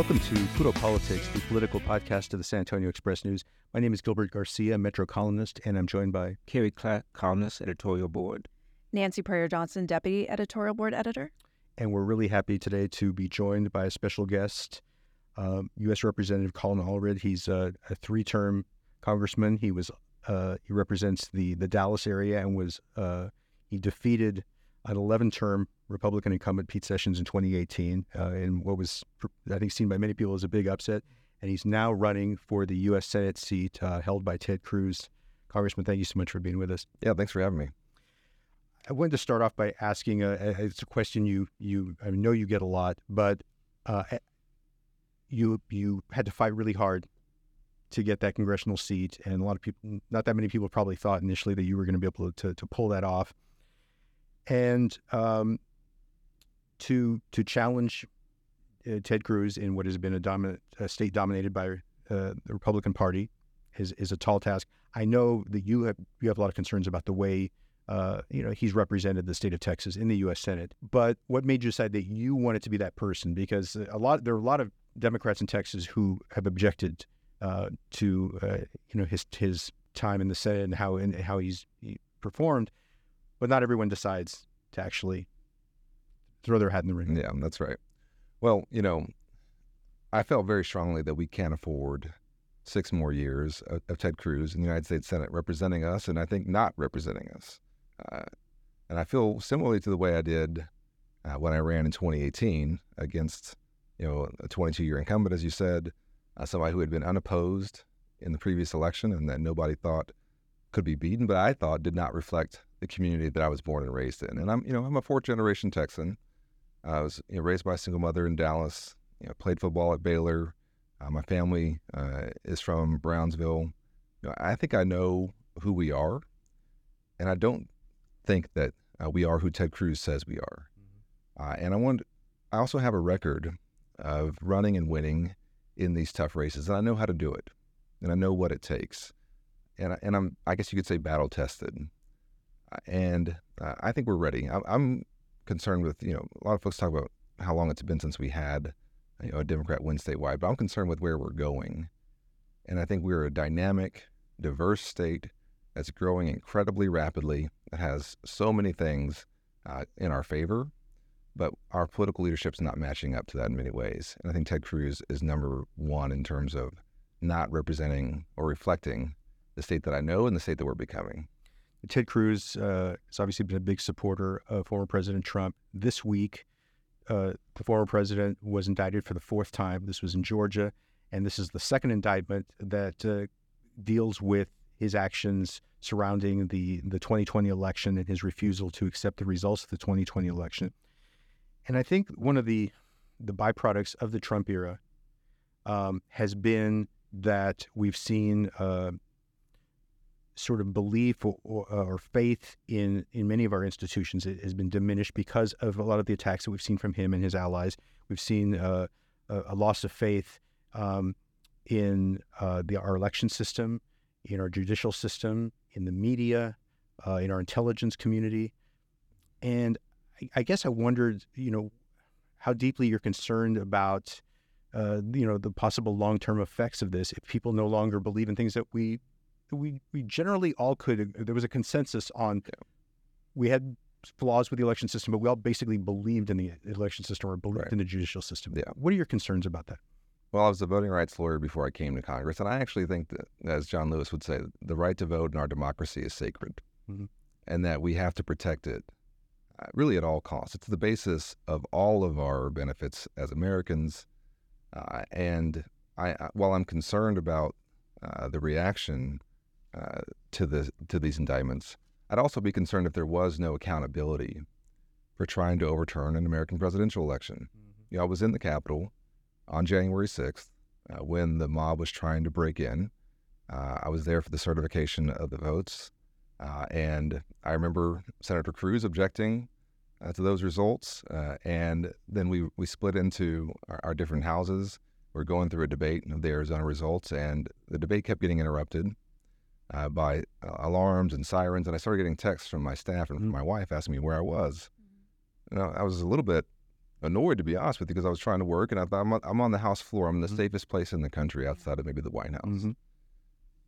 Welcome to Puro Politics, the political podcast of the San Antonio Express News. My name is Gilbert Garcia, Metro columnist, and I'm joined by Carrie Clack, columnist, editorial board. Nancy Preyor Johnson, deputy editorial board editor. And we're really happy today to be joined by a special guest, um, U.S. Representative Colin Allred. He's a three-term congressman. He was uh, he represents the the Dallas area and was uh, he defeated an 11-term Republican incumbent Pete Sessions in 2018 uh, in what was, I think, seen by many people as a big upset. And he's now running for the U.S. Senate seat uh, held by Ted Cruz. Congressman, thank you so much for being with us. Yeah, thanks for having me. I wanted to start off by asking a, it's a question you you I know you get a lot, but uh, you you had to fight really hard to get that congressional seat, and a lot of people, not that many people, probably thought initially that you were going to be able to to pull that off. And um, to to challenge uh, Ted Cruz in what has been a dominant a state dominated by uh, the Republican Party is is a tall task. I know that you have you have a lot of concerns about the way uh, you know he's represented the state of Texas in the U.S. Senate. But what made you decide that you wanted to be that person? Because a lot there are a lot of Democrats in Texas who have objected uh, to uh, you know his his time in the Senate and how and how he's he performed, but not everyone decides to actually throw their hat in the ring. Yeah, that's right. Well, you know, I felt very strongly that we can't afford six more years of, of Ted Cruz in the United States Senate representing us, and I think not representing us. Uh, and I feel similarly to the way I did uh, when I ran in 2018 against, you know, a 22-year incumbent, as you said, uh, somebody who had been unopposed in the previous election and that nobody thought could be beaten, but I thought did not reflect the community that I was born and raised in. And I'm, you know, I'm a fourth generation Texan. I was you know, raised by a single mother in Dallas. You know, played football at Baylor. Uh, my family uh, is from Brownsville. You know, I think I know who we are, and I don't think that uh, we are who Ted Cruz says we are. Mm-hmm. Uh, and I want, I also have a record of running and winning in these tough races, and I know how to do it, and I know what it takes, and and I'm, I guess you could say, battle tested, uh, and uh, I think we're ready. I, I'm concerned with, you know, a lot of folks talk about how long it's been since we had you know, a Democrat win statewide, but I'm concerned with where we're going. And I think we're a dynamic, diverse state that's growing incredibly rapidly, that has so many things uh, in our favor, but our political leadership's not matching up to that in many ways. And I think Ted Cruz is number one in terms of not representing or reflecting the state that I know and the state that we're becoming. Ted Cruz uh, has obviously been a big supporter of former President Trump. This week, uh, the former president was indicted for the fourth time. This was in Georgia, and this is the second indictment that uh, deals with his actions surrounding the the 2020 election and his refusal to accept the results of the 2020 election. And I think one of the the byproducts of the Trump era um, has been that we've seen uh, sort of belief or, or, or, faith in in many of our institutions has been diminished because of a lot of the attacks that we've seen from him and his allies. We've seen uh, a, a, loss of faith um, in uh, the, our election system, in our judicial system, in the media, uh, in our intelligence community, and I, I, guess I wondered, you know, how deeply you're concerned about. Uh, you know the possible long-term effects of this if people no longer believe in things that we we we generally all could. There was a consensus on. We had flaws with the election system, but we all basically believed in the election system or believed right. in the judicial system. Yeah. What are your concerns about that? Well, I was a voting rights lawyer before I came to Congress, and I actually think that, as John Lewis would say, the right to vote in our democracy is sacred, mm-hmm. and that we have to protect it uh, really at all costs. It's the basis of all of our benefits as Americans, uh, and I, I while I'm concerned about uh, the reaction uh, to the to these indictments, I'd also be concerned if there was no accountability for trying to overturn an American presidential election. Mm-hmm. You know, I was in the Capitol on January 6th uh, when the mob was trying to break in. Uh, I was there for the certification of the votes. Uh, and I remember Senator Cruz objecting uh, to those results. Uh, and then we, we split into our, our, different houses. We're going through a debate of the Arizona results, and the debate kept getting interrupted uh, by alarms and sirens. And I started getting texts from my staff and from mm-hmm. my wife asking me where I was. You know, I was a little bit annoyed to be honest with you because I was trying to work and I thought I'm on, I'm on the House floor. I'm in the mm-hmm. safest place in the country outside of maybe the White House. Mm-hmm.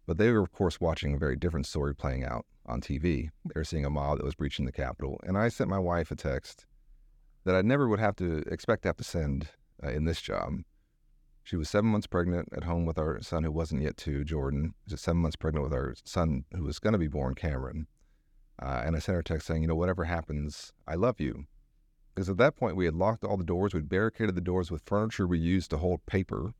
But they were, of course, watching a very different story playing out on TV. They were seeing a mob that was breaching the Capitol. And I sent my wife a text that I never would have to expect to have to send uh, in this job. She was seven months pregnant at home with our son, who wasn't yet two, Jordan. Just seven months pregnant with our son, who was going to be born, Cameron. Uh, and I sent her a text saying, you know, whatever happens, I love you. Because at that point, we had locked all the doors. We'd barricaded the doors with furniture we used to hold paper.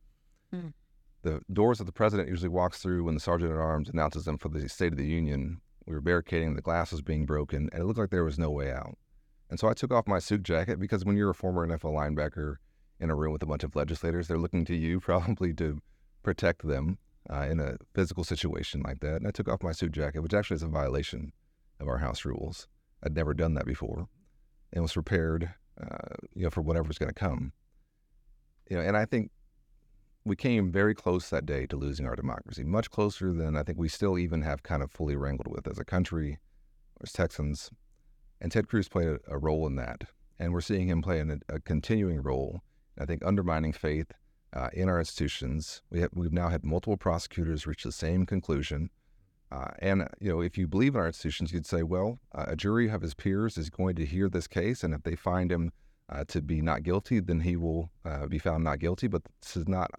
Mm. The doors that the president usually walks through when the sergeant at arms announces them for the State of the Union we were barricading, the glass was being broken, and it looked like there was no way out. And so I took off my suit jacket because when you're a former NFL linebacker in a room with a bunch of legislators, they're looking to you probably to protect them uh, in a physical situation like that. And I took off my suit jacket, which actually is a violation of our house rules. I'd never done that before, and was prepared, uh, you know, for whatever's going to come. You know, and I think we came very close that day to losing our democracy, much closer than I think we still even have kind of fully wrangled with as a country, as Texans. And Ted Cruz played a, a role in that. And we're seeing him play a, a continuing role, I think, undermining faith uh, in our institutions. We have, we've now had multiple prosecutors reach the same conclusion. Uh, and you know, if you believe in our institutions, you'd say, well, uh, a jury of his peers is going to hear this case, and if they find him uh, to be not guilty, then he will uh, be found not guilty. But this is not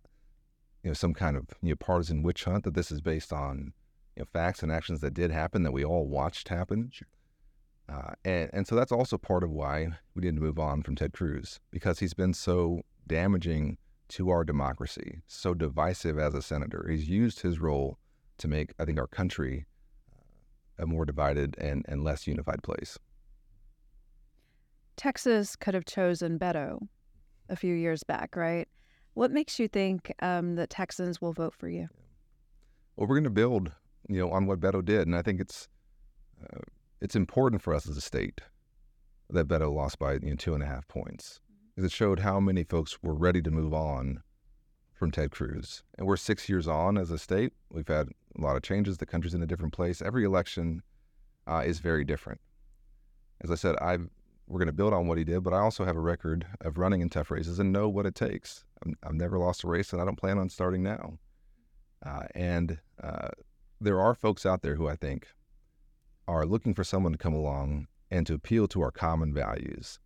you know some kind of you know partisan witch hunt that this is based on you know facts and actions that did happen that we all watched happen. Sure. Uh, and and so that's also part of why we need to move on from Ted Cruz because he's been so damaging to our democracy, so divisive as a senator. He's used his role to make I think our country uh, a more divided and, and less unified place. Texas could have chosen Beto a few years back, right? What makes you think um, that Texans will vote for you? Well, we're going to build, you know, on what Beto did, and I think it's uh, it's important for us as a state that Beto lost by you know, two and a half points because it showed how many folks were ready to move on from Ted Cruz. And we're six years on as a state. We've had a lot of changes. The country's in a different place. Every election uh, is very different. As I said, I've we're going to build on what he did, but I also have a record of running in tough races and know what it takes. i have never lost a race, and I don't plan on starting now. Uh, and uh, there are folks out there who I think are looking for someone to come along and to appeal to our common values.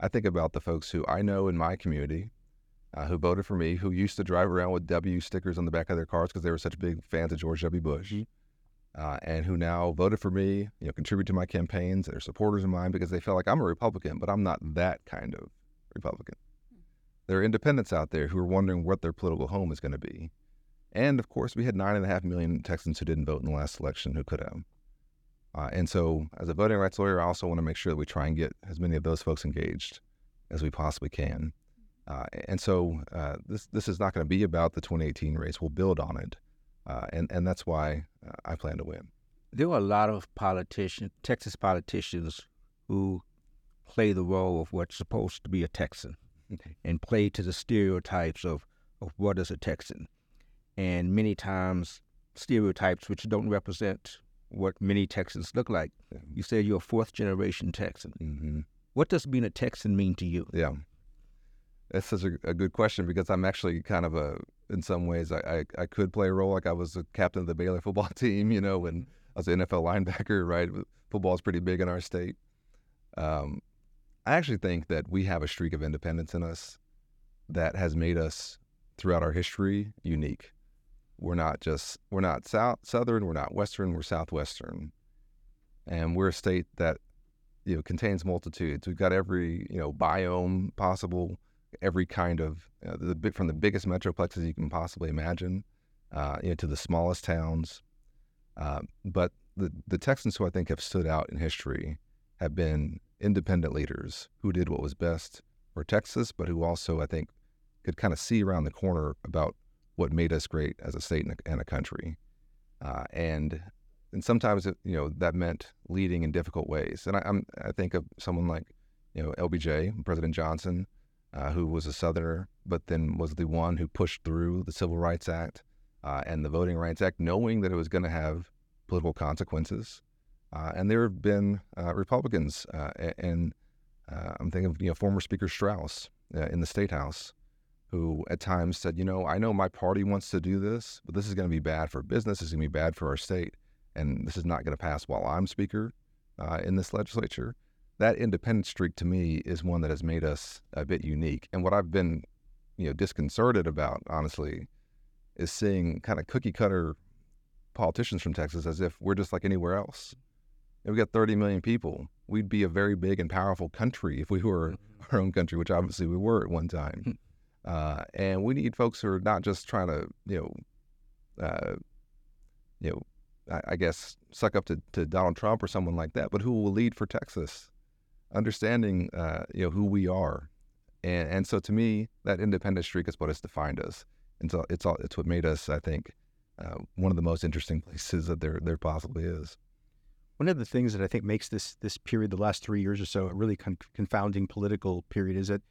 I think about the folks who I know in my community uh, who voted for me, who used to drive around with W stickers on the back of their cars because they were such big fans of George W. Bush. Mm-hmm uh, and who now voted for me, you know, contribute to my campaigns. They're supporters of mine because they feel like I'm a Republican, but I'm not that kind of Republican. There are independents out there who are wondering what their political home is going to be. And of course, we had nine and a half million Texans who didn't vote in the last election who could have. Uh, and so, as a voting rights lawyer, I also want to make sure that we try and get as many of those folks engaged as we possibly can. Uh, and so, uh, this this is not going to be about the 2018 race. We'll build on it. Uh, and and that's why uh, I plan to win. There are a lot of politicians, Texas politicians, who play the role of what's supposed to be a Texan, and play to the stereotypes of of what is a Texan, and many times stereotypes which don't represent what many Texans look like. Yeah. You say you're a fourth generation Texan. Mm-hmm. What does being a Texan mean to you? Yeah, that's such a, a, good question because I'm actually kind of a, in some ways, I, I, I, could play a role. Like I was a captain of the Baylor football team, you know, when I was an NFL linebacker, right? Football is pretty big in our state. Um, I actually think that we have a streak of independence in us that has made us, throughout our history, unique. We're not just, we're not south, southern, we're not western, we're southwestern. And we're a state that, you know, contains multitudes. We've got every, you know, biome possible every kind of uh, the bit from the biggest metroplexes you can possibly imagine, uh, you know, to the smallest towns. Uh, but the the Texans who I think have stood out in history have been independent leaders who did what was best for Texas, but who also I think could kind of see around the corner about what made us great as a state and a, country. Uh, and and sometimes it, you know that meant leading in difficult ways. And I, I'm I think of someone like you know LBJ, President Johnson, uh, who was a Southerner, but then was the one who pushed through the Civil Rights Act uh, and the Voting Rights Act, knowing that it was going to have political consequences. Uh, and there have been uh, Republicans, uh, and I'm thinking of you know former Speaker Straus in the State House, who at times said, you know, I know my party wants to do this, but this is going to be bad for business. This is going to be bad for our state, and this is not going to pass while I'm Speaker in this legislature that independent streak to me is one that has made us a bit unique. And what I've been, you know, disconcerted about, honestly, is seeing kind of cookie cutter politicians from Texas as if we're just like anywhere else. And we got 30 million people. We'd be a very big and powerful country if we were mm-hmm. our own country, which obviously we were at one time. Uh, and we need folks who are not just trying to, you know, uh, you know, I, I guess suck up to, to Donald Trump or someone like that, but who will lead for Texas understanding uh, you know who we are, and and so to me that independent streak is what has defined us, and so it's all it's what made us I think uh, one of the most interesting places that there there possibly is. One of the things that I think makes this this period, the last three years or so, a really con- confounding political period is that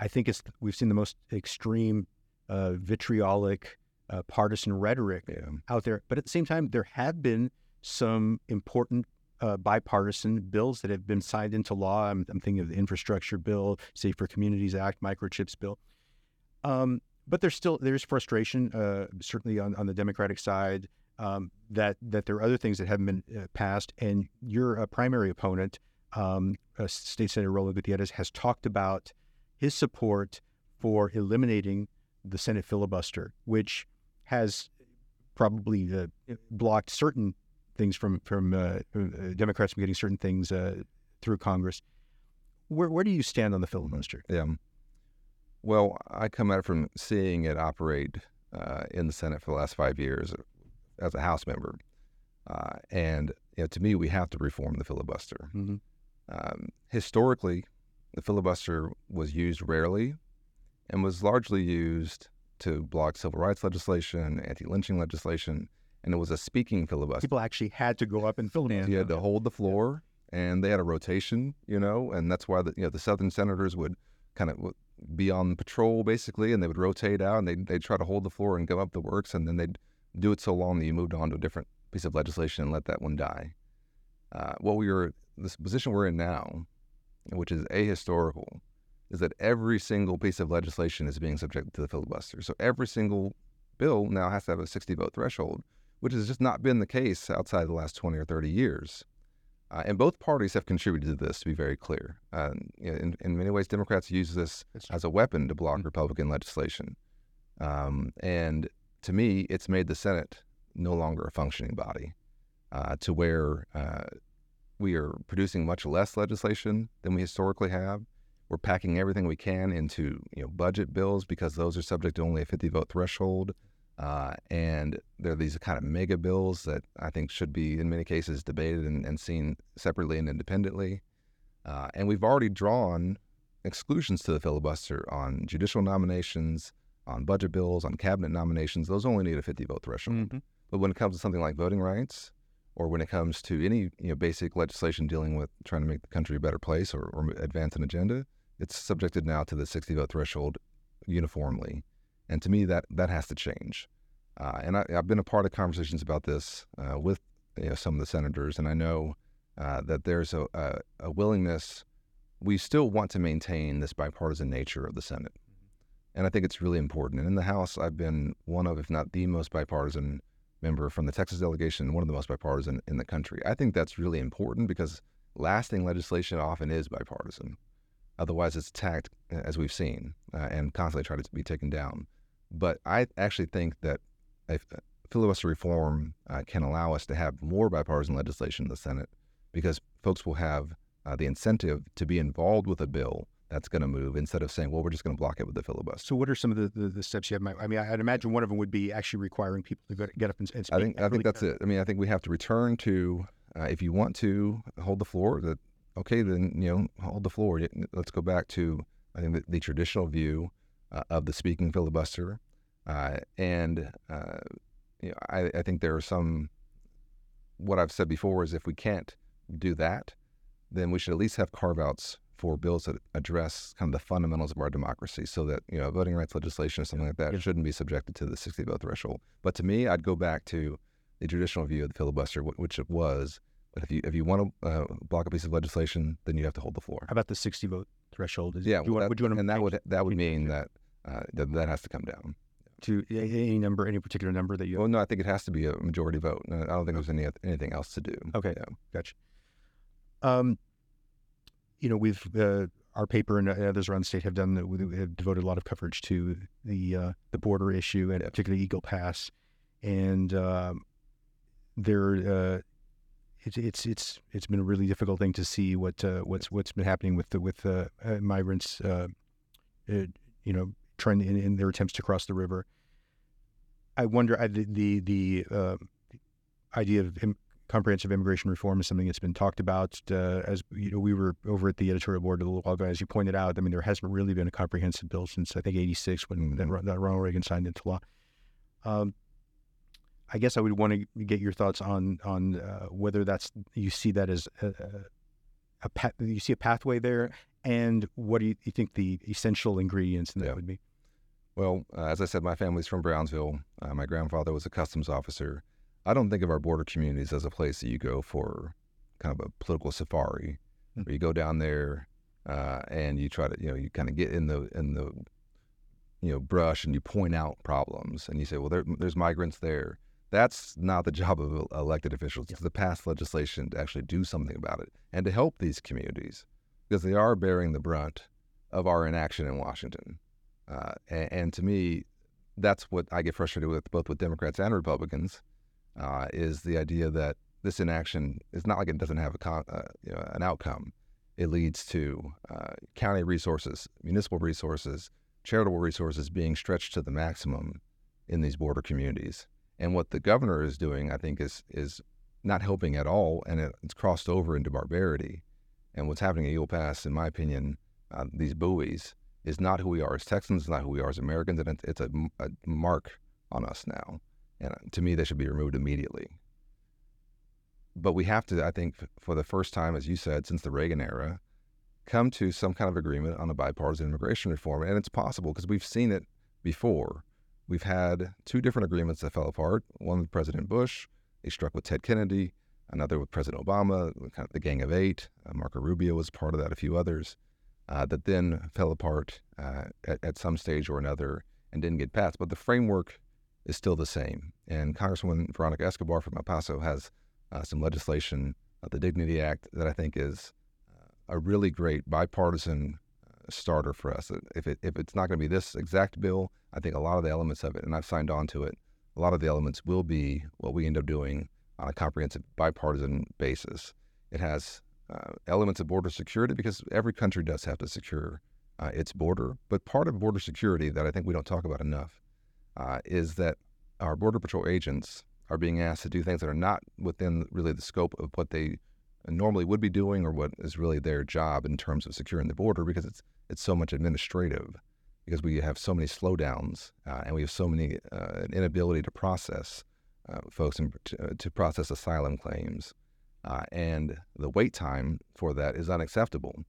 I think it's we've seen the most extreme, uh, vitriolic, uh, partisan rhetoric yeah. out there. But at the same time, there have been some important uh, bipartisan bills that have been signed into law. I'm, I'm, thinking of the infrastructure bill, Safer Communities Act, microchips bill. Um, but there's still there's frustration, uh, certainly on, on the Democratic side, um, that that there are other things that haven't been uh, passed. And your uh, primary opponent, um, uh, State Senator Roland Gutierrez, has talked about his support for eliminating the Senate filibuster, which has probably uh, blocked certain things from from uh, uh, Democrats from getting certain things uh, through Congress. Where where do you stand on the filibuster? Yeah. Well, I come at it from seeing it operate uh, in the Senate for the last five years as a House member, uh, and you know, to me, we have to reform the filibuster. Mm-hmm. Um, historically, the filibuster was used rarely, and was largely used to block civil rights legislation, anti-lynching legislation, and it was a speaking filibuster. People actually had to go up and filibuster. You had to hold the floor, and they had a rotation, you know, and that's why the you know the Southern senators would kind of be on patrol basically, and they would rotate out, and they they'd try to hold the floor and go up the works, and then they'd do it so long that you moved on to a different piece of legislation and let that one die. Uh, what we are this position we're in now, which is ahistorical, is that every single piece of legislation is being subjected to the filibuster. So every single bill now has to have a 60 vote threshold which has just not been the case outside the last 20 or 30 years. Uh, and both parties have contributed to this, to be very clear. Uh, in, in, many ways, Democrats use this as a weapon to block mm-hmm. Republican legislation. Um, and to me, it's made the Senate no longer a functioning body uh, to where uh, we are producing much less legislation than we historically have. We're packing everything we can into you know budget bills because those are subject to only a 50 vote threshold. Uh, and there are these kind of mega bills that I think should be, in many cases, debated and, and seen separately and independently. Uh, and we've already drawn exclusions to the filibuster on judicial nominations, on budget bills, on cabinet nominations. Those only need a 50 vote threshold. Mm-hmm. But when it comes to something like voting rights, or when it comes to any you know, basic legislation dealing with trying to make the country a better place or, or advance an agenda, it's subjected now to the 60 vote threshold uniformly. And to me, that that has to change. Uh, and I, have been a part of conversations about this uh, with you know, some of the senators, and I know uh, that there's a, a, a, willingness. We still want to maintain this bipartisan nature of the Senate, and I think it's really important. And in the House, I've been one of, if not the most bipartisan member from the Texas delegation, one of the most bipartisan in the country. I think that's really important because lasting legislation often is bipartisan. Otherwise, it's attacked, as we've seen, uh, and constantly tried to be taken down. But I actually think that a filibuster reform uh, can allow us to have more bipartisan legislation in the Senate because folks will have uh, the incentive to be involved with a bill that's going to move instead of saying, well, we're just going to block it with the filibuster. So, what are some of the, the, the steps you have? I mean, I'd imagine one of them would be actually requiring people to get up and, and speak. I think I think that's it. I mean, I think we have to return to uh, if you want to hold the floor, that okay, then you know hold the floor. Let's go back to I think the, the traditional view uh, of the speaking filibuster, uh, and uh, you know, I, I think there are some. What I've said before is if we can't do that, then we should at least have carve outs for bills that address kind of the fundamentals of our democracy so that, you know, voting rights legislation or something like that yeah. shouldn't be subjected to the 60 vote threshold. But to me, I'd go back to the traditional view of the filibuster, which it was. But if you if you want to uh, block a piece of legislation, then you have to hold the floor. How about the 60 vote threshold? Is, yeah, well, want, that, and that would that would mean that, uh, that that has to come down to any number, any particular number that you. Well, no, I think it has to be a majority vote. I don't think there's any anything else to do. Okay, yeah. gotcha. Um, you know, we've uh, our paper and others around the state have done we have devoted a lot of coverage to the uh, the border issue and particularly Eagle Pass, and um, there uh, it's it's it's it's been a really difficult thing to see what uh, what's what's been happening with the with uh, uh, migrants, you know, trying in, in, their attempts to cross the river. I wonder the the, the idea of comprehensive immigration reform is something that's been talked about. Uh, as you know, we were over at the editorial board a little while ago. As you pointed out, I mean, there hasn't really been a comprehensive bill since I think '86 when mm-hmm. that Ronald Reagan signed into law. Um, I guess I would want to get your thoughts on on uh, whether that's you see that as a, a, path, you see a pathway there, and what do you, you think the essential ingredients in that yeah. would be? Well, uh, as I said, my family's from Brownsville. Uh, my grandfather was a customs officer. I don't think of our border communities as a place that you go for kind of a political safari, mm-hmm. where you go down there uh, and you try to, you know, you kind of get in the in the you know brush and you point out problems and you say, well, there, there's migrants there. That's not the job of elected officials yeah. to pass legislation to actually do something about it and to help these communities because they are bearing the brunt of our inaction in Washington. Uh, and, and to me, that's what I get frustrated with, both with Democrats and Republicans uh, is the idea that this inaction is not like it doesn't have a con, uh, you know, an outcome. It leads to uh, county resources, municipal resources, charitable resources being stretched to the maximum in these border communities. And what the governor is doing, I think, is is not helping at all, and it, it's crossed over into barbarity. And what's happening at Eagle Pass, in my opinion, uh, these buoys, is not who we are as Texans, not who we are as Americans, and it's a, a mark on us now. And uh, to me, they should be removed immediately. But we have to, I think, for the first time, as you said, since the Reagan era, come to some kind of agreement on a bipartisan immigration reform. And it's possible because we've seen it before. We've had two different agreements that fell apart one with President Bush, he struck with Ted Kennedy, another with President Obama, kind of the Gang of Eight. Uh, Marco Rubio was part of that, a few others, uh, that then fell apart uh, at, at some stage or another and didn't get passed. But the framework is still the same. And Congresswoman Veronica Escobar from El Paso has uh, some legislation, uh, the Dignity Act, that I think is uh, a really great bipartisan uh, starter for us. If, it, if it's not going to be this exact bill, I think a lot of the elements of it, and I've signed on to it, a lot of the elements will be what we end up doing on a comprehensive bipartisan basis. It has uh, elements of border security because every country does have to secure uh, its border. But part of border security that I think we don't talk about enough uh, is that our Border Patrol agents are being asked to do things that are not within really the scope of what they normally would be doing or what is really their job in terms of securing the border because it's it's so much administrative because we have so many slowdowns uh, and we have so many uh, inability to process uh, folks and to, uh, to, process asylum claims uh, and the wait time for that is unacceptable.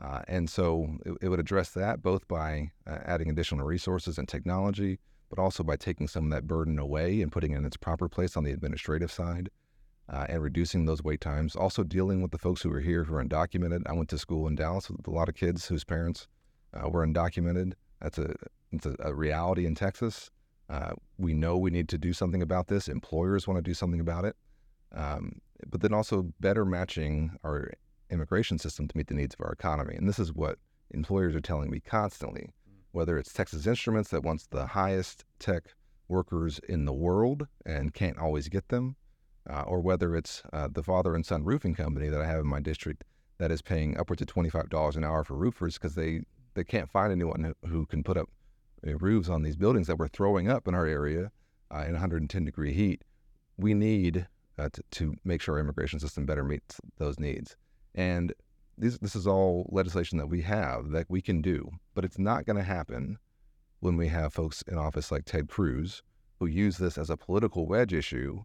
Uh, and so it, it, would address that both by adding additional resources and technology but also by taking some of that burden away and putting it in its proper place on the administrative side uh, and reducing those wait times. Also dealing with the folks who are here who are undocumented. I went to school in Dallas with a lot of kids whose parents uh, were undocumented. That's a, it's a, a reality in Texas. Uh, we know we need to do something about this. Employers want to do something about it. Um, but then also better matching our immigration system to meet the needs of our economy. And this is what employers are telling me constantly whether it's Texas Instruments that wants the highest tech workers in the world and can't always get them, uh, or whether it's uh, the father and son roofing company that I have in my district that is paying upwards of $25 an hour for roofers because they, they can't find anyone who, can put up uh, roofs on these buildings that we're throwing up in our area uh, in 110 degree heat. We need uh, to, to make sure our immigration system better meets those needs. And this, this is all legislation that we have that we can do, but it's not going to happen when we have folks in office like Ted Cruz who use this as a political wedge issue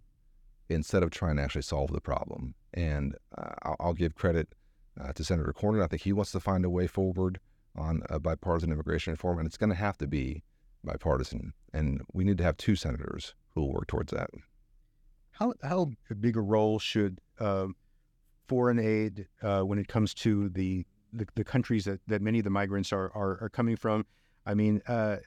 instead of trying to actually solve the problem. And uh, I'll, I'll, give credit uh, to Senator Cornyn. I think he wants to find a way forward on a bipartisan immigration reform, and it's going to have to be bipartisan. And we need to have two senators who will work towards that. How how big a role should uh, foreign aid uh, when it comes to the, the, the countries that, that many of the migrants are are, are coming from? I mean, uh,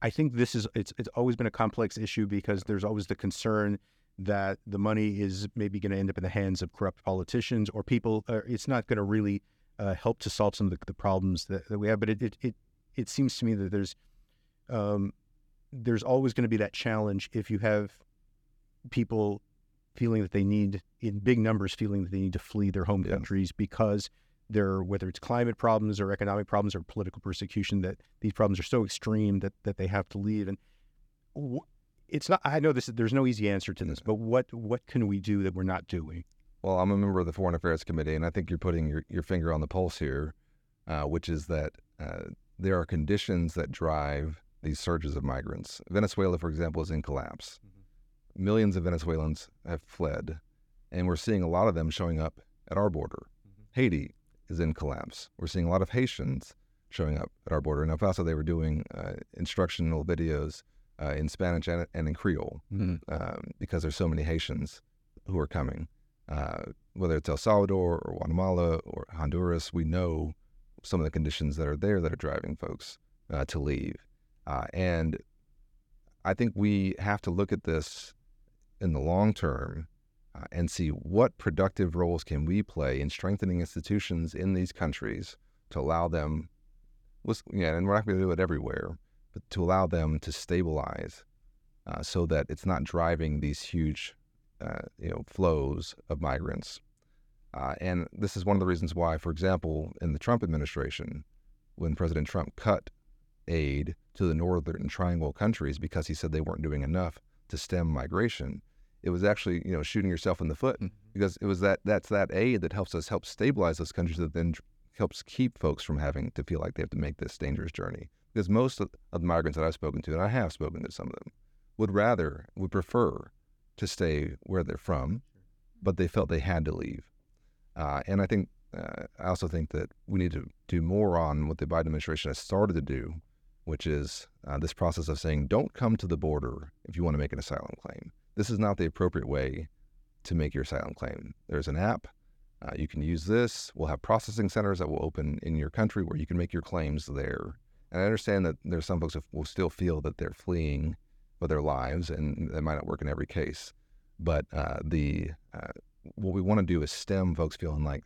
I think this is it's it's always been a complex issue because there's always the concern that the money is maybe going to end up in the hands of corrupt politicians or people. Uh, it's not going to really uh, help to solve some of the, the problems that, that, we have. But it, it it it seems to me that there's um, there's always going to be that challenge if you have people feeling that they need, in big numbers, feeling that they need to flee their home yeah. countries because they're, whether it's climate problems or economic problems or political persecution, that these problems are so extreme that, that they have to leave. And it's not, I know this, there's no easy answer to this, but what, what can we do that we're not doing? Well, I'm a member of the Foreign Affairs Committee, and I think you're putting your, your finger on the pulse here, uh, which is that uh, there are conditions that drive these surges of migrants. Venezuela, for example, is in collapse. Mm-hmm. Millions of Venezuelans have fled, and we're seeing a lot of them showing up at our border. Mm-hmm. Haiti is in collapse. We're seeing a lot of Haitians showing up at our border. In El Paso, they were doing uh, instructional videos uh, in Spanish and, and in Creole mm-hmm. um, because there's so many Haitians who are coming. Uh, whether it's El Salvador or Guatemala or Honduras, we know some of the conditions that are there that are driving folks uh, to leave. Uh, and I think we have to look at this in the long term uh, and see what productive roles can we play in strengthening institutions in these countries to allow them, yeah, and we're not going to do it everywhere, but to allow them to stabilize uh, so that it's not driving these huge, uh, you know, flows of migrants. Uh, and this is one of the reasons why, for example, in the Trump administration, when President Trump cut aid to the Northern Triangle countries because he said they weren't doing enough to stem migration, it was actually you know shooting yourself in the foot mm-hmm. because it was that that's that aid that helps us help stabilize those countries that then helps keep folks from having to feel like they have to make this dangerous journey. Because most of the migrants that I've spoken to, and I have spoken to some of them, would rather would prefer to stay where they're from, but they felt they had to leave. Uh, and I think uh, I also think that we need to do more on what the Biden administration has started to do, which is uh, this process of saying, don't come to the border if you want to make an asylum claim this is not the appropriate way to make your asylum claim. There's an app. Uh, you can use this. We'll have processing centers that will open in your country where you can make your claims there. And I understand that there's some folks who will still feel that they're fleeing for their lives, and that might not work in every case. But uh, the uh, what we want to do is stem folks feeling like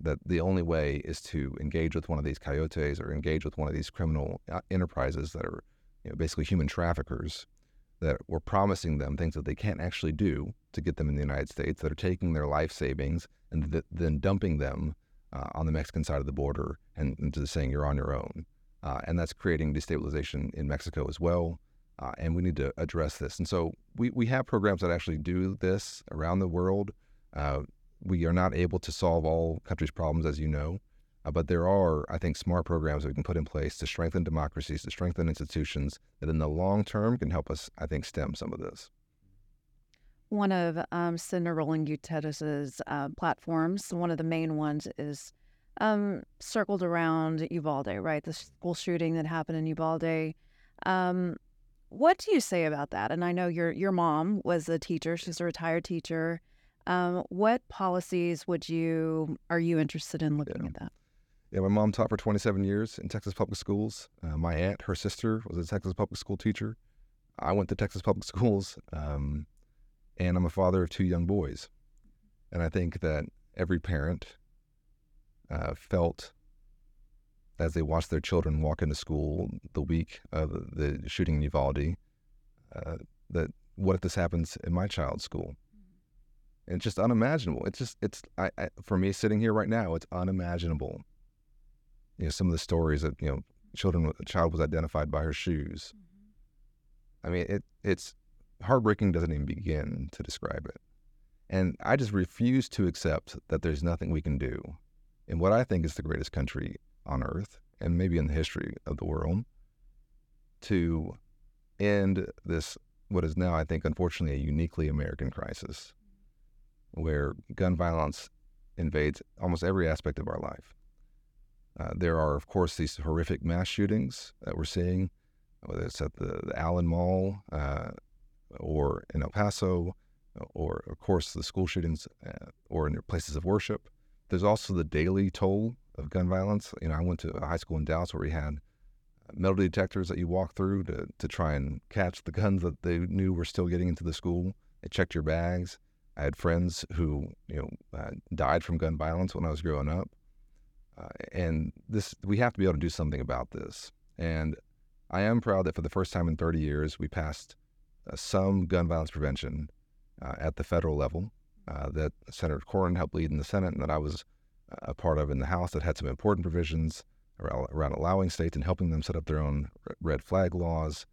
that the only way is to engage with one of these coyotes or engage with one of these criminal uh, enterprises that are you know, basically human traffickers that we're promising them things that they can't actually do to get them in the United States, that are taking their life savings and th- then dumping them uh, on the Mexican side of the border and, and just saying you're on your own. Uh, and that's creating destabilization in Mexico as well. Uh, and we need to address this. And so we, we have programs that actually do this around the world. Uh, we are not able to solve all countries' problems, as you know. Uh, but there are, I think, smart programs that we can put in place to strengthen democracies, to strengthen institutions that in the long term can help us, I think, stem some of this. One of um, Senator Roland Gutierrez's uh, platforms, one of the main ones, is um, circled around Uvalde, right? The school shooting that happened in Uvalde. Um, what do you say about that? And I know your your mom was a teacher; she's a retired teacher. Um, what policies would you are you interested in looking yeah. at that? Yeah, my mom taught for 27 years in Texas public schools. Uh, my aunt, her sister, was a Texas public school teacher. I went to Texas public schools, um, and I'm a father of two young boys. And I think that every parent uh, felt as they watched their children walk into school the week of the shooting in Uvalde uh, that what if this happens in my child's school? It's just unimaginable. It's just it's I, I, for me sitting here right now, it's unimaginable. You know, some of the stories that you know, children a child was identified by her shoes. Mm-hmm. I mean, it it's heartbreaking. Doesn't even begin to describe it. And I just refuse to accept that there's nothing we can do in what I think is the greatest country on earth and maybe in the history of the world to end this, what is now, I think, unfortunately, a uniquely American crisis mm-hmm. where gun violence invades almost every aspect of our life. Uh, there are, of course, these horrific mass shootings that we're seeing, whether it's at the, the Allen Mall uh, or in El Paso, or, of course, the school shootings uh, or in places of worship. There's also the daily toll of gun violence. You know, I went to a high school in Dallas where we had metal detectors that you walk through to, to try and catch the guns that they knew were still getting into the school. They checked your bags. I had friends who, you know, uh, died from gun violence when I was growing up. Uh, and this, we have to be able to do something about this. And I am proud that for the first time in 30 years, we passed uh, some gun violence prevention uh, at the federal level uh, that Senator Cornyn helped lead in the Senate and that I was a part of in the House that had some important provisions around, around allowing states and helping them set up their own red flag laws,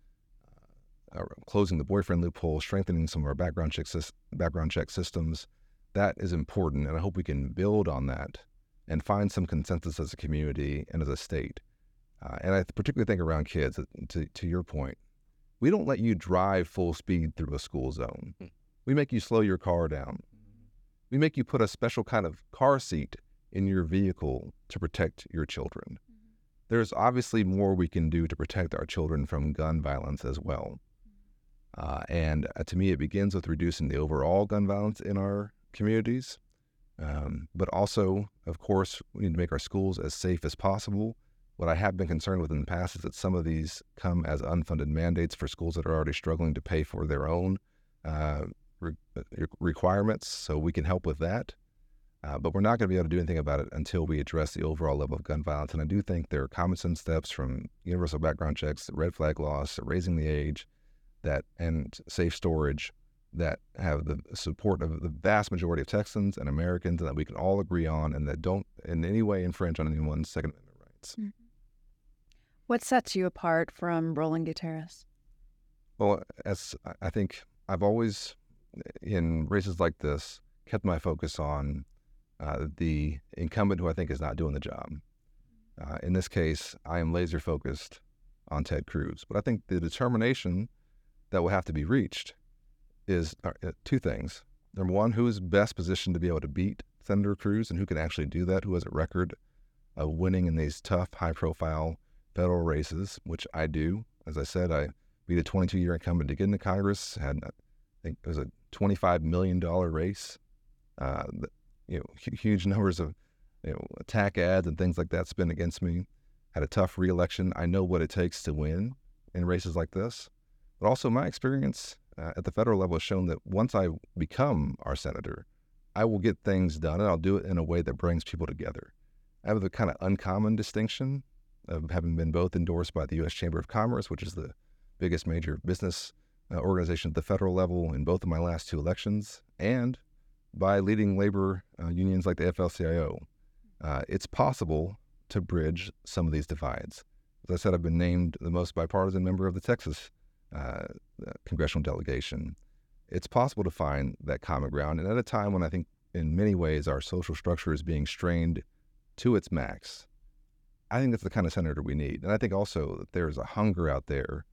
uh, closing the boyfriend loophole, strengthening some of our background check, background check systems. That is important, and I hope we can build on that and find some consensus as a community and as a state. Uh, and I particularly think around kids, to, to your point, we don't let you drive full speed through a school zone. Hmm. We make you slow your car down. We make you put a special kind of car seat in your vehicle to protect your children. Mm-hmm. There's obviously more we can do to protect our children from gun violence as well. Mm-hmm. Uh, and uh, to me, it begins with reducing the overall gun violence in our communities. Um, but also, of course, we need to make our schools as safe as possible. What I have been concerned with in the past is that some of these come as unfunded mandates for schools that are already struggling to pay for their own uh, re- uh, requirements. So we can help with that. Uh, but we're not going to be able to do anything about it until we address the overall level of gun violence. And I do think there are common sense steps from universal background checks, red flag laws, raising the age, that and safe storage that have the support of the vast majority of Texans and Americans, and that we can all agree on, and that don't in any way infringe on anyone's Second Amendment rights. Mm-hmm. What sets you apart from Roland Gutierrez? Well, as I think I've always, in races like this, kept my focus on uh, the incumbent who I think is not doing the job. Uh, in this case, I am laser focused on Ted Cruz. But I think the determination that will have to be reached is uh, uh, two things. Number one, who is best positioned to be able to beat Senator Cruz and who can actually do that, who has a record of winning in these tough, high profile federal races, which I do. As I said, I beat a 22 year incumbent to get into Congress, had, I think it was a $25 million race. Uh, you know, huge numbers of you know, attack ads and things like that spent against me. Had a tough reelection. I know what it takes to win in races like this. But also, my experience uh, at the federal level has shown that once I become our senator, I will get things done and I'll do it in a way that brings people together. I have the kind of uncommon distinction of having been both endorsed by the U.S. Chamber of Commerce, which is the biggest major business uh, organization at the federal level in both of my last two elections, and by leading labor uh, unions like the AFL-CIO. Uh, it's possible to bridge some of these divides. As I said, I've been named the most bipartisan member of the Texas uh, congressional delegation. It's possible to find that common ground, and at a time when I think, in many ways, our social structure is being strained to its max. I think that's the kind of senator we need, and I think also that there's a hunger out there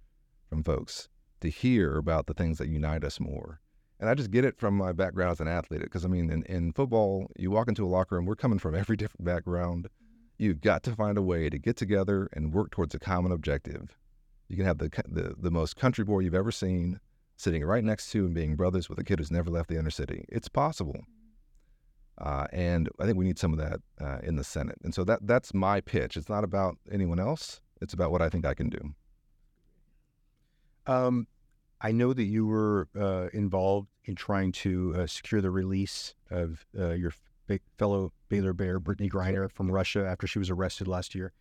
from folks to hear about the things that unite us more and I just get it from my background as an athlete. Because I mean, in, in football, you walk into a locker room, we're coming from every different background. You've got to find a way to get together and work towards a common objective. You can have the, the, the most country boy you've ever seen sitting right next to and being brothers with a kid who's never left the inner city. It's possible. Uh, and I think we need some of that uh, in the Senate. And so that that's my pitch. It's not about anyone else. It's about what I think I can do. Um, I know that you were uh, involved in trying to uh, secure the release of uh, your fellow Baylor Bear, Brittney Griner, from Russia after she was arrested last year.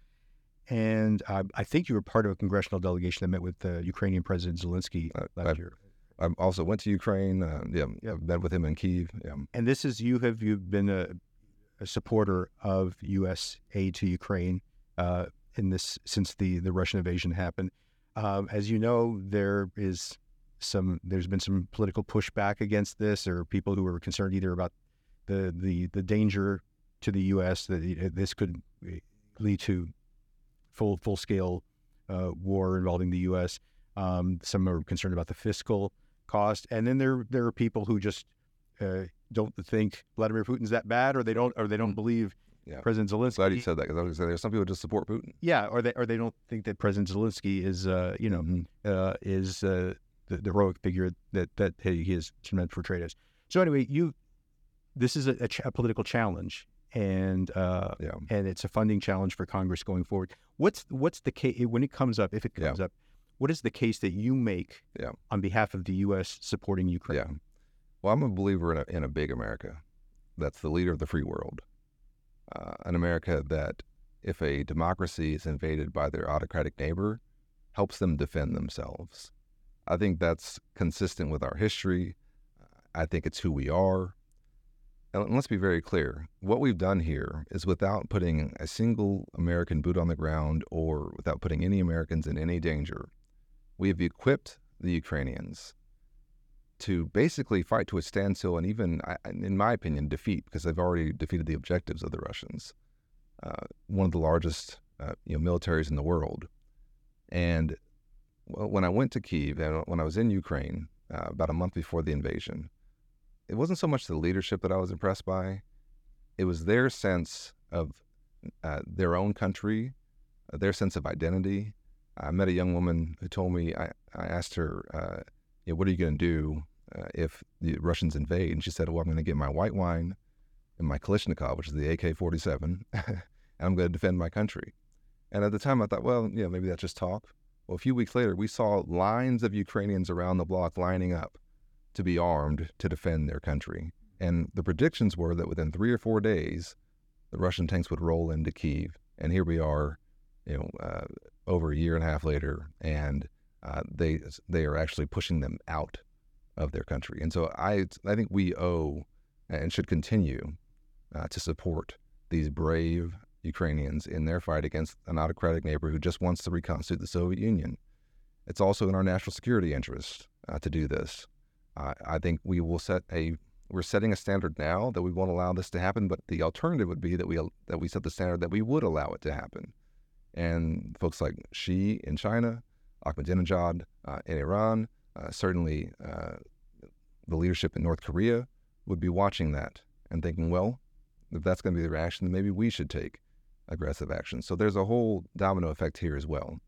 And I think you were part of a congressional delegation that met with the Ukrainian President Zelensky last I, year. I also went to Ukraine. Uh, yeah, Yeah. met with him in Kiev. Yeah. And this is you have you've been a, a supporter of U.S. aid to Ukraine uh, in this since the the Russian invasion happened. Um, as you know, there is some there's been some political pushback against this, or people who are concerned either about the the the danger to the U.S. that this could lead to full full scale uh, war involving the U.S. Um, some are concerned about the fiscal cost, and then there there are people who just uh, don't think Vladimir Putin's that bad, or they don't, or they don't believe Yeah. President Zelensky. Glad you said that because I was going to say there's some people who just support Putin. Yeah, or they or they don't think that President Zelensky is, uh, you know, Mhm. uh, is uh, the, the heroic figure that that he he is meant to portray as. So anyway, you, this is a, a, ch- a political challenge, and uh, Yeah. and it's a funding challenge for Congress going forward. What's what's the case when it comes up? If it Yeah. comes up, what is the case that you make Yeah. on behalf of the U.S. supporting Ukraine? Yeah. Well, I'm a believer in a, in a big America that's the leader of the free world. Uh, an America that, if a democracy is invaded by their autocratic neighbor, helps them defend themselves. I think that's consistent with our history. I think it's who we are. And let's be very clear what we've done here is without putting a single American boot on the ground or without putting any Americans in any danger, we have equipped the Ukrainians to basically fight to a standstill and even, in my opinion, defeat because they've already defeated the objectives of the Russians. Uh, one of the largest, uh, you know, militaries in the world. And when I went to Kiev and when I was in Ukraine uh, about a month before the invasion, it wasn't so much the leadership that I was impressed by; it was their sense of uh, their own country, uh, their sense of identity. I met a young woman who told me I, I asked her, uh, "What are you going to do uh, if the Russians invade?" And she said, "Well, I'm going to get my white wine and my Kalashnikov, which is the AK-47, and I'm going to defend my country." And at the time, I thought, well, yeah, maybe that's just talk. Well, a few weeks later, we saw lines of Ukrainians around the block lining up to be armed to defend their country. And the predictions were that within three or four days, the Russian tanks would roll into Kiev. And here we are, you know, uh, over a year and a half later, and uh, they they are actually pushing them out of their country. And so I I think we owe and should continue uh, to support these brave Ukrainians in their fight against an autocratic neighbor who just wants to reconstitute the Soviet Union. It's also in our national security interest uh, to do this. Uh, I think we will set a we're setting a standard now that we won't allow this to happen, but the alternative would be that we that we set the standard that we would allow it to happen. And folks like Xi in China, Ahmadinejad uh, in Iran, uh, certainly uh, the leadership in North Korea would be watching that and thinking, well, if that's going to be the reaction, then maybe we should take aggressive action. So there's a whole domino effect here as well.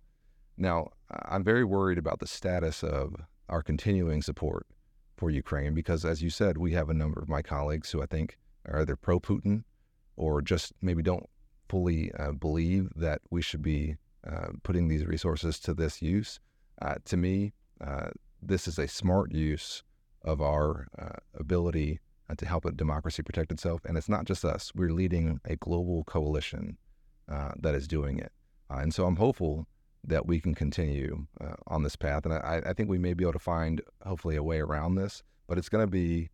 Now, I'm very worried about the status of our continuing support for Ukraine because, as you said, we have a number of my colleagues who I think are either pro Putin or just maybe don't fully uh, believe that we should be uh, putting these resources to this use. Uh, to me, uh, this is a smart use of our uh, ability uh, to help a democracy protect itself. And it's not just us, we're leading a global coalition that is doing it. And so I'm hopeful that we can continue uh, on this path. And I, I think we may be able to find, hopefully, a way around this, but it's going to be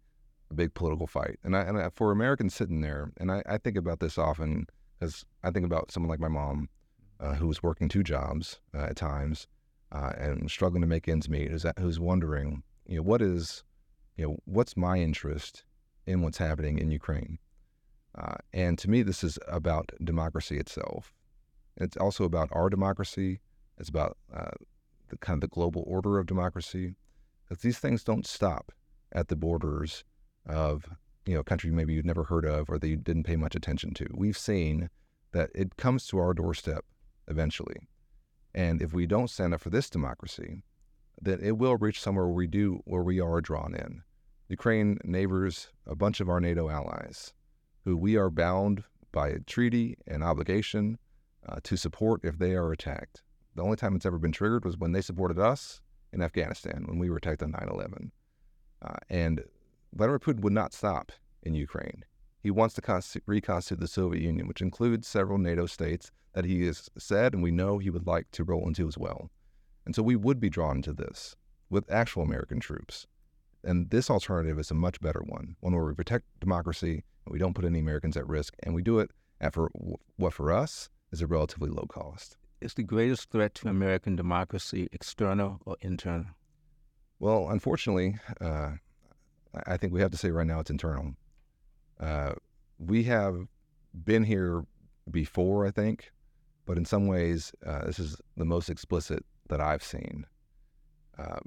a big political fight. And, I, and I, for Americans sitting there, and I, think about this often because I think about someone like my mom uh, who was working two jobs uh, at times uh, and struggling to make ends meet, who's, who's wondering, you know, what is, you know, what's my interest in what's happening in Ukraine? Uh, and to me, this is about democracy itself. It's also about our democracy. It's about uh, the kind of the global order of democracy. Because these things don't stop at the borders of you know a country maybe you've never heard of or that you didn't pay much attention to. We've seen that it comes to our doorstep eventually, and if we don't stand up for this democracy, then it will reach somewhere where we do where we are drawn in. Ukraine neighbors a bunch of our NATO allies, who we are bound by a treaty and obligation uh, to support if they are attacked. The only time it's ever been triggered was when they supported us in Afghanistan when we were attacked on 9 11. Uh, and Vladimir Putin would not stop in Ukraine. He wants to consti- reconstitute the Soviet Union, which includes several NATO states that he has said and we know he would like to roll into as well. And so we would be drawn into this with actual American troops. And this alternative is a much better one, one where we protect democracy and we don't put any Americans at risk, and we do it at what for us is a relatively low cost. Is the greatest threat to American democracy external or internal? Well, unfortunately, uh, I think we have to say right now it's internal. Uh, we have been here before, I think, but in some ways, uh, this is the most explicit that I've seen. Uh,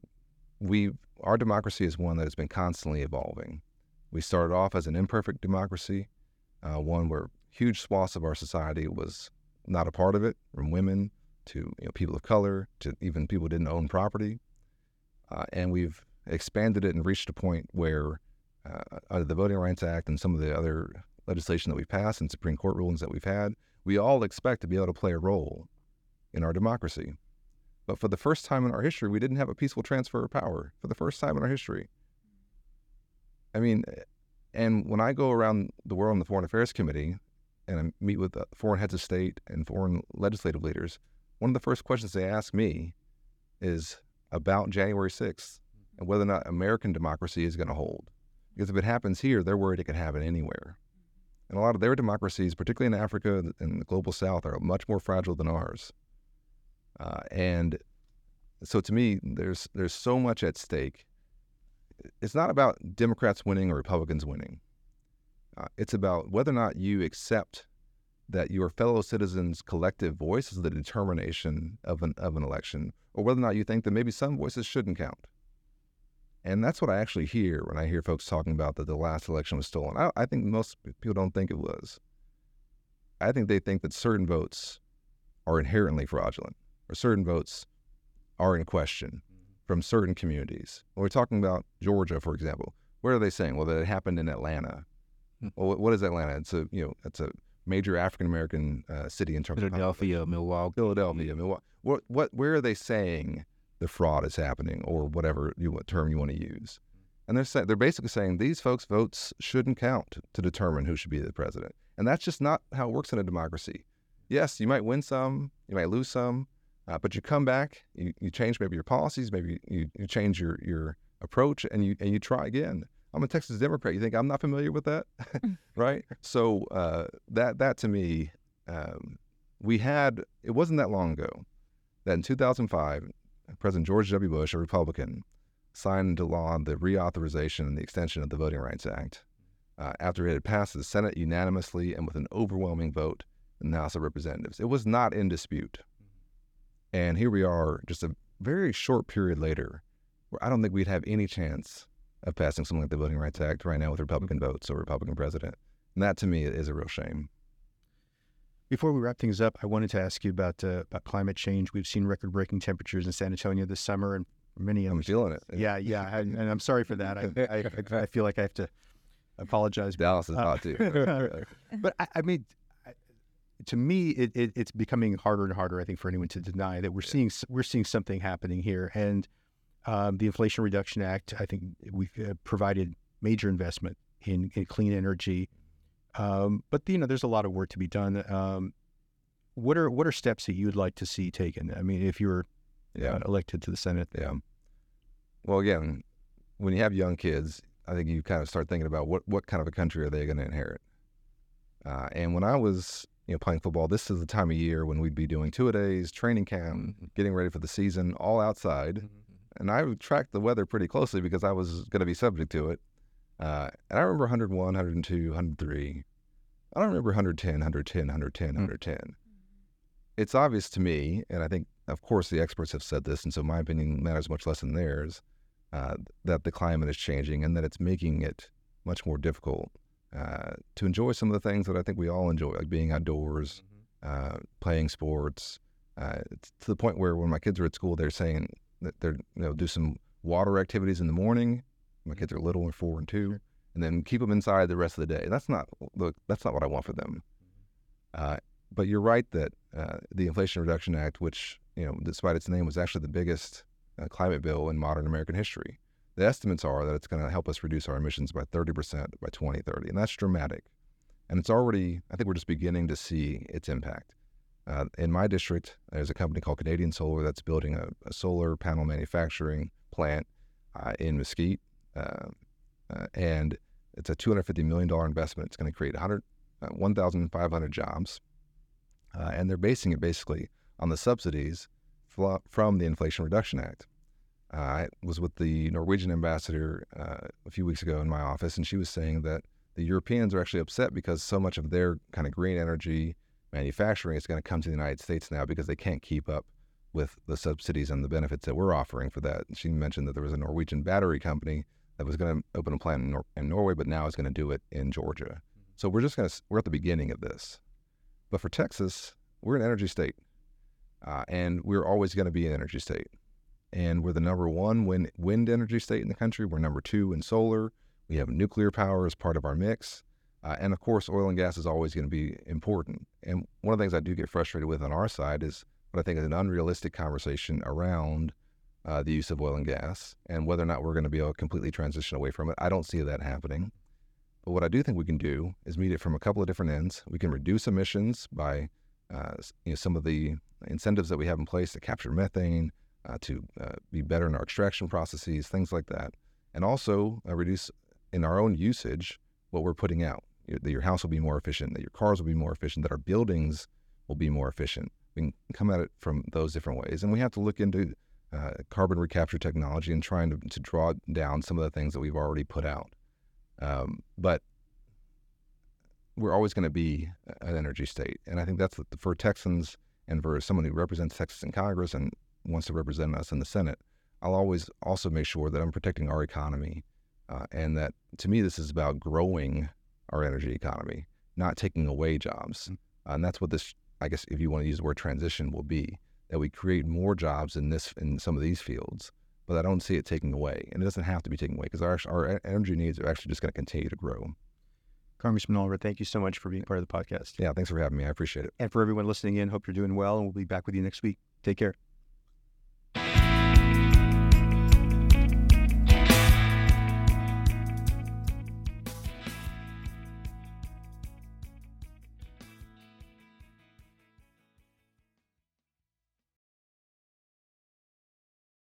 we, our democracy is one that has been constantly evolving. We started off as an imperfect democracy, uh, one where huge swaths of our society was not a part of it, from women to you know, people of color to even people who didn't own property. Uh, and we've expanded it and reached a point where, uh, under the Voting Rights Act and some of the other legislation that we've passed and Supreme Court rulings that we've had, we all expect to be able to play a role in our democracy. But for the first time in our history, we didn't have a peaceful transfer of power. For the first time in our history. I mean, and when I go around the world in the Foreign Affairs Committee and I meet with foreign heads of state and foreign legislative leaders, one of the first questions they ask me is about January 6th and whether or not American democracy is going to hold. Because if it happens here, they're worried it could happen anywhere. And a lot of their democracies, particularly in Africa and the global south, are much more fragile than ours. Uh, and so to me, there's there's so much at stake. It's not about Democrats winning or Republicans winning. Uh, it's about whether or not you accept that your fellow citizens' collective voice is the determination of an of an election, or whether or not you think that maybe some voices shouldn't count. And that's what I actually hear when I hear folks talking about that the last election was stolen. I, I think most people don't think it was. I think they think that certain votes are inherently fraudulent, or certain votes are in question from certain communities. When we're talking about Georgia, for example, what are they saying? Well, that it happened in Atlanta. Well, what is Atlanta? It's a you know it's a major African American uh, city in terms Philadelphia, of Philadelphia, Milwaukee. Philadelphia, Milwaukee. What what where are they saying the fraud is happening or whatever you, what term you want to use. And they're saying, they're basically saying these folks' votes shouldn't count to determine who should be the president. And that's just not how it works in a democracy. Yes, you might win some, you might lose some, uh, but you come back, you, you change maybe your policies, maybe you, you change your, your approach, and you and you try again. I'm a Texas Democrat. You think I'm not familiar with that, right? So uh, that that to me, um, we had. It wasn't that long ago that in 2005, President George W. Bush, a Republican, signed into law the reauthorization and the extension of the Voting Rights Act uh, after it had passed the Senate unanimously and with an overwhelming vote in the House of Representatives. It was not in dispute. And here we are, just a very short period later, where I don't think we'd have any chance of passing something like the Voting Rights Act right now with Republican votes or Republican president. And that to me is a real shame. Before we wrap things up, I wanted to ask you about uh, about climate change. We've seen record-breaking temperatures in San Antonio this summer, and many I'm feeling it. Yeah, yeah, I, and I'm sorry for that. I, I, I, feel like I have to apologize. Dallas is uh, hot too. but I, I, mean, to me, it, it, it's becoming harder and harder. I think for anyone to deny that we're seeing we're seeing something happening here, and um, the Inflation Reduction Act. I think we've uh, provided major investment in, in clean energy um, but you know, there's a lot of work to be done. Um, what are what are steps that you'd like to see taken? I mean, if you were yeah. uh, elected to the Senate, yeah. Well, again, when you have young kids, I think you kind of start thinking about what what kind of a country are they going to inherit. Uh, and when I was you know playing football, this is the time of year when we'd be doing two a days, training camp, mm-hmm. getting ready for the season, all outside. Mm-hmm. And I tracked the weather pretty closely because I was going to be subject to it. Uh, and I remember 101, 102, 103. I don't remember 110, 110, 110, 110. Mm. It's obvious to me, and I think, of course, the experts have said this, and so my opinion matters much less than theirs, uh, that the climate is changing and that it's making it much more difficult uh, to enjoy some of the things that I think we all enjoy, like being outdoors, mm-hmm. uh, playing sports. Uh, to the point where when my kids are at school, they're saying they're you know do some water activities in the morning my kids are little, and four and two, and then keep them inside the rest of the day. That's not look. That's not what I want for them. Uh, but you're right that uh, the Inflation Reduction Act, which you know, despite its name, was actually the biggest uh, climate bill in modern American history. The estimates are that it's going to help us reduce our emissions by 30% by 2030, and that's dramatic. And it's already, I think we're just beginning to see its impact. Uh, in my district, there's a company called Canadian Solar that's building a, a solar panel manufacturing plant uh, in Mesquite, uh, uh, and it's a $250 million investment. It's going to create 100, uh, 1,500 jobs. Uh, and they're basing it basically on the subsidies fl- from the Inflation Reduction Act. I was with the Norwegian ambassador a few weeks ago in my office, and she was saying that the Europeans are actually upset because so much of their kind of green energy manufacturing is going to come to the United States now because they can't keep up with the subsidies and the benefits that we're offering for that. She mentioned that there was a Norwegian battery company that was going to open a plant in, Nor- in Norway, but now is going to do it in Georgia. So we're just going to we're at the beginning of this. But for Texas, we're an energy state, uh, and we're always going to be an energy state. And we're the number one wind, wind energy state in the country. We're number two in solar. We have nuclear power as part of our mix. Uh, and of course, oil and gas is always going to be important. And one of the things I do get frustrated with on our side is what I think is an unrealistic conversation around uh, the use of oil and gas and whether or not we're going to be able to completely transition away from it. I don't see that happening. But what I do think we can do is meet it from a couple of different ends. We can reduce emissions by uh, you know, some of the incentives that we have in place to capture methane, uh, to uh, be better in our extraction processes, things like that, and also uh, reduce in our own usage what we're putting out. That your house will be more efficient, that your cars will be more efficient, that our buildings will be more efficient. We can come at it from those different ways, and we have to look into uh, carbon recapture technology and trying to, to draw down some of the things that we've already put out. Um, but we're always going to be an energy state, and I think that's the, for Texans and for someone who represents Texas in Congress and wants to represent us in the Senate. I'll always also make sure that I'm protecting our economy, uh, and that to me this is about growing our energy economy, not taking away jobs, uh, and that's what this, I guess, if you want to use the word transition, will be that we create more jobs in this in some of these fields but I don't see it taking away. And it doesn't have to be taken away because our, our energy needs are actually just going to continue to grow. Congressman Allred, thank you so much for being part of the podcast. Yeah, thanks for having me. I appreciate it. And for everyone listening in, hope you're doing well, and we'll be back with you next week. Take care.